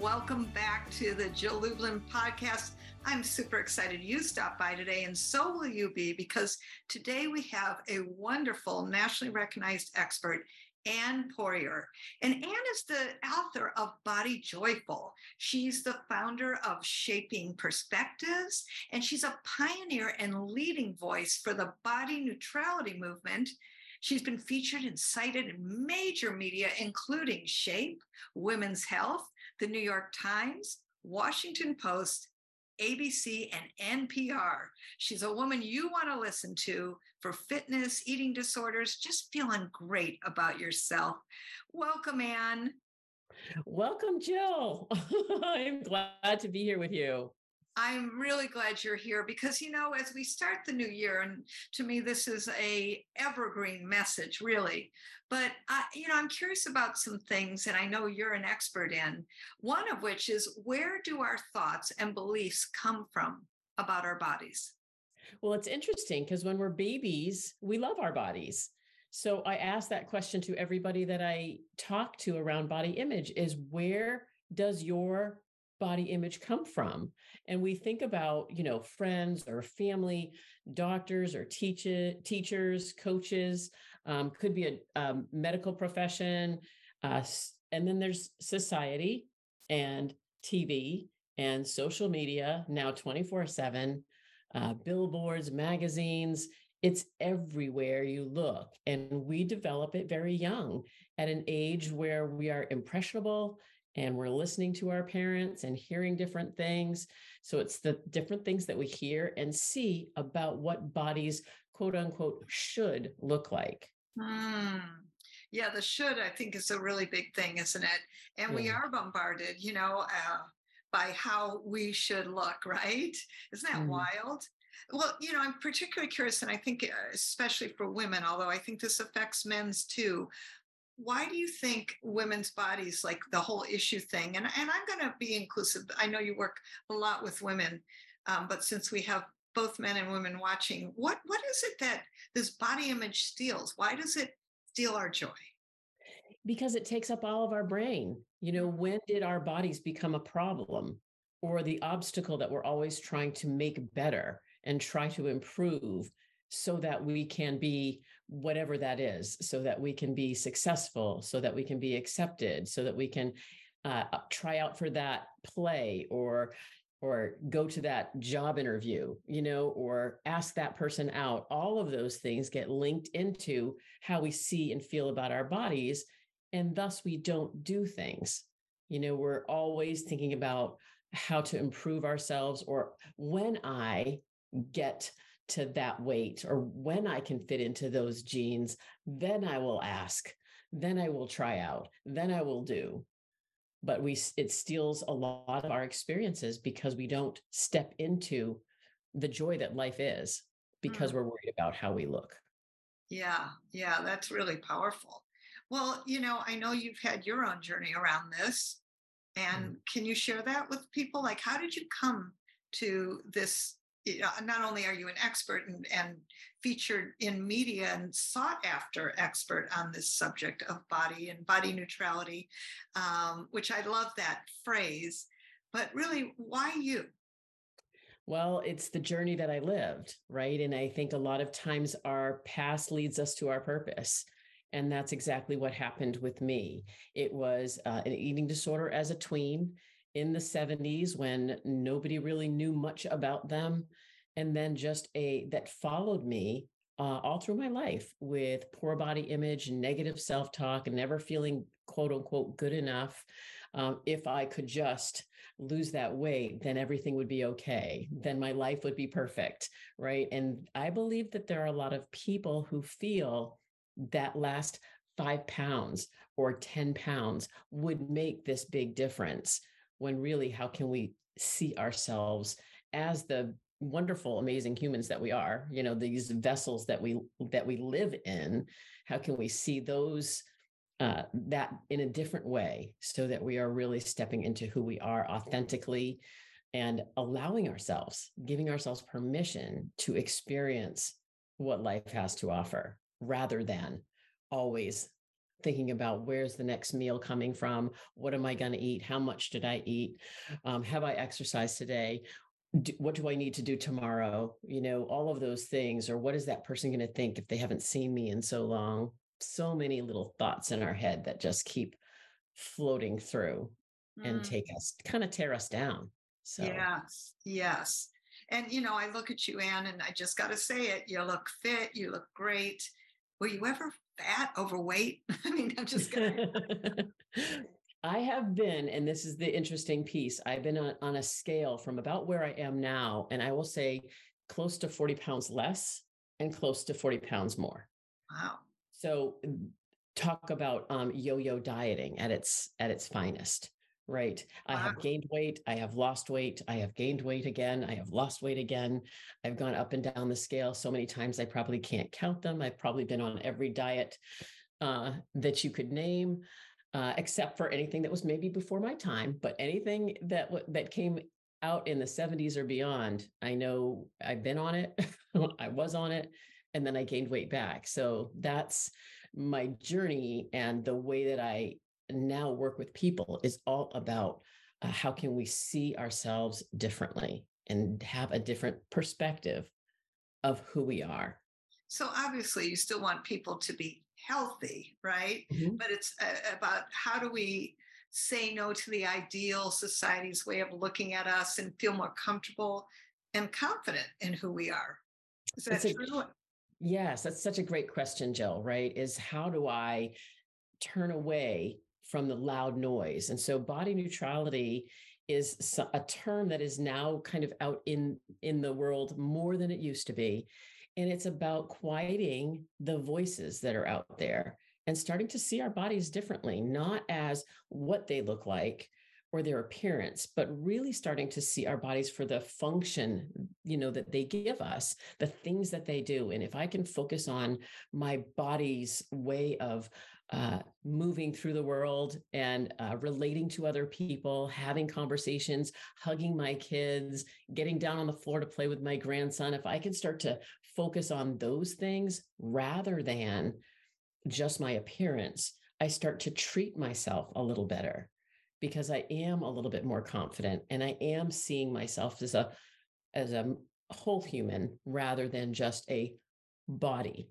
welcome back to the Jill Lublin podcast. I'm super excited you stopped by today, and so will you be because today we have a wonderful, nationally recognized expert Anne Poirier. And Anne is the author of Body Joyful. She's the founder of Shaping Perspectives, and she's a pioneer and leading voice for the body neutrality movement. She's been featured and cited in major media, including Shape, Women's Health, the New York Times, Washington Post, ABC, and NPR. She's a woman you want to listen to for fitness, eating disorders, just feeling great about yourself. Welcome, Anne. Welcome, Jill. I'm glad to be here with you. I'm really glad you're here because you know as we start the new year and to me this is a evergreen message really. But I, you know I'm curious about some things and I know you're an expert in one of which is where do our thoughts and beliefs come from about our bodies? Well it's interesting because when we're babies we love our bodies. So I ask that question to everybody that I talk to around body image is where does your body image come from and we think about you know friends or family doctors or teach teachers coaches um, could be a um, medical profession uh, and then there's society and tv and social media now 24 7 uh, billboards magazines it's everywhere you look and we develop it very young at an age where we are impressionable and we're listening to our parents and hearing different things. So it's the different things that we hear and see about what bodies, quote unquote, should look like. Mm. Yeah, the should, I think, is a really big thing, isn't it? And we are bombarded, you know, uh, by how we should look, right? Isn't that mm. wild? Well, you know, I'm particularly curious, and I think uh, especially for women, although I think this affects men's too why do you think women's bodies like the whole issue thing and, and i'm going to be inclusive i know you work a lot with women um, but since we have both men and women watching what what is it that this body image steals? Why does it steal our joy? Because it takes up all of our brain. You know when did our bodies become a problem or the obstacle that we're always trying to make better and try to improve so that we can be whatever that is, so that we can be successful, so that we can be accepted, so that we can uh, try out for that play or or go to that job interview, you know, or ask that person out. All of those things get linked into how we see and feel about our bodies. And thus we don't do things. You know, we're always thinking about how to improve ourselves or when I get to that weight or when I can fit into those jeans, then I will ask, then I will try out, then I will do. But we it steals a lot of our experiences because we don't step into the joy that life is because mm. we're worried about how we look. Yeah, yeah, that's really powerful. Well, you know, I know you've had your own journey around this. And mm. can you share that with people? Like, how did you come to this not only are you an expert and, and, featured in media and sought after expert on this subject of body and body neutrality, um, which I love that phrase, but really, why you? Well, it's the journey that I lived, right? And I think a lot of times our past leads us to our purpose. And that's exactly what happened with me. It was uh, an eating disorder as a tween in the 70s when nobody really knew much about them. And then just a that followed me uh, all through my life with poor body image negative self-talk and never feeling quote unquote good enough um, if i could just lose that weight then everything would be okay then my life would be perfect right? And i believe that there are a lot of people who feel that last five pounds or 10 pounds would make this big difference when really how can we see ourselves as the wonderful amazing humans that we are you know these vessels that we that we live in how can we see those uh, that in a different way so that we are really stepping into who we are authentically and allowing ourselves giving ourselves permission to experience what life has to offer rather than always thinking about where's the next meal coming from? What am i going to eat? How much did i eat? Um, have i exercised today? Do, what do i need to do tomorrow? You know all of those things or what is that person going to think if they haven't seen me in so long? So many little thoughts in our head that just keep floating through mm. and take us kind of tear us down so. Yes yes and you know i look at you anne and i just got to say it you look fit you look great were you ever fat, overweight? I mean, I'm just gonna. I have been, and this is the interesting piece. I've been on, on a scale from about where I am now, and I will say close to 40 pounds less and close to 40 pounds more. Wow. So talk about um, yo-yo dieting at its at its finest right? Wow. i have gained weight i have lost weight i have gained weight again i have lost weight again. I've gone up and down the scale so many times i probably can't count them. I've probably been on every diet uh, that you could name uh, except for anything that was maybe before my time but anything that that came out in the 70s or beyond i know i've been on it i was on it and then i gained weight back. So that's my journey and the way that i now work with people is all about uh, how can we see ourselves differently and have a different perspective of who we are. So obviously, you still want people to be healthy, right? Mm-hmm. But it's uh, about how do we say no to the ideal society's way of looking at us and feel more comfortable and confident in who we are. Is that that's true? A, yes, that's such a great question, Jill, right? Is how do I turn away from the loud noise. And so body neutrality is a term that is now kind of out in in the world more than it used to be and it's about quieting the voices that are out there and starting to see our bodies differently not as what they look like or their appearance but really starting to see our bodies for the function you know that they give us the things that they do and if i can focus on my body's way of uh, moving through the world and uh, relating to other people, having conversations, hugging my kids, getting down on the floor to play with my grandson, if I can start to focus on those things rather than just my appearance, I start to treat myself a little better because I am a little bit more confident and I am seeing myself as a as a whole human rather than just a body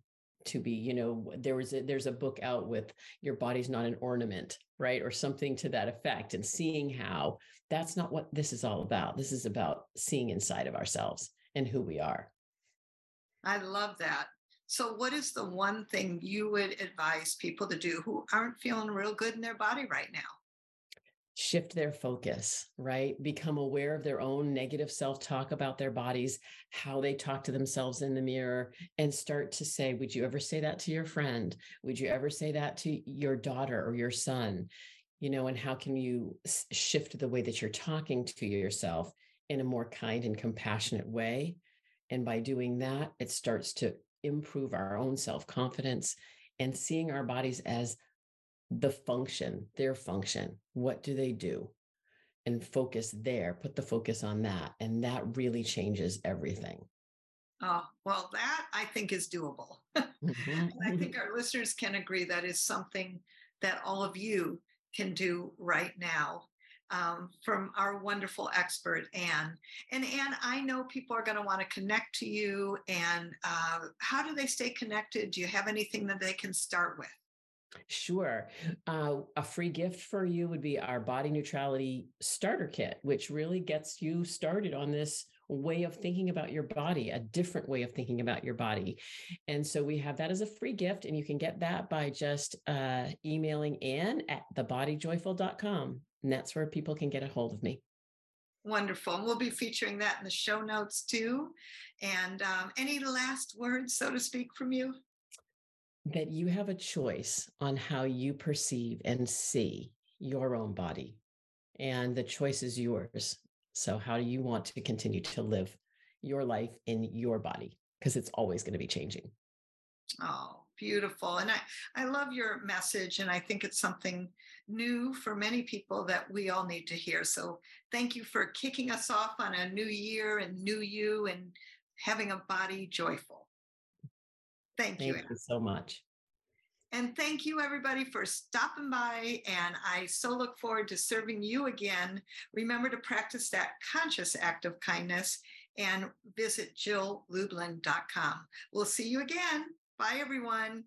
to be you know there was a, there's a book out with your body's not an ornament right or something to that effect and seeing how that's not what this is all about. This is about seeing inside of ourselves and who we are. I love that. So what is the one thing you would advise people to do who aren't feeling real good in their body right now shift their focus, right? Become aware of their own negative self talk about their bodies, how they talk to themselves in the mirror, and start to say, Would you ever say that to your friend? Would you ever say that to your daughter or your son? You know, and how can you shift the way that you're talking to yourself in a more kind and compassionate way? And by doing that, it starts to improve our own self confidence and seeing our bodies as the function, their function. What do they do? And focus there, put the focus on that. And that really changes everything. Oh, well, that I think is doable. Mm-hmm. and I think our listeners can agree that is something that all of you can do right now um, from our wonderful expert, Anne. And Anne, I know people are going to want to connect to you. And uh, how do they stay connected? Do you have anything that they can start with? Sure. Uh, a free gift for you would be our body neutrality starter kit, which really gets you started on this way of thinking about your body, a different way of thinking about your body. And so we have that as a free gift, and you can get that by just uh, emailing in at thebodyjoyful.com. And that's where people can get a hold of me. Wonderful. And we'll be featuring that in the show notes too. And um, any last words, so to speak, from you? That you have a choice on how you perceive and see your own body, and the choice is yours. So, how do you want to continue to live your life in your body? Because it's always going to be changing. Oh, beautiful. And I, I love your message. And I think it's something new for many people that we all need to hear. So thank you for kicking us off on a new year and new you and having a body joyful. Thank, Thank you. you so much. And thank you, everybody, for stopping by. And I so look forward to serving you again. Remember to practice that conscious act of kindness and visit jilllublin.com. We'll see you again. Bye, everyone.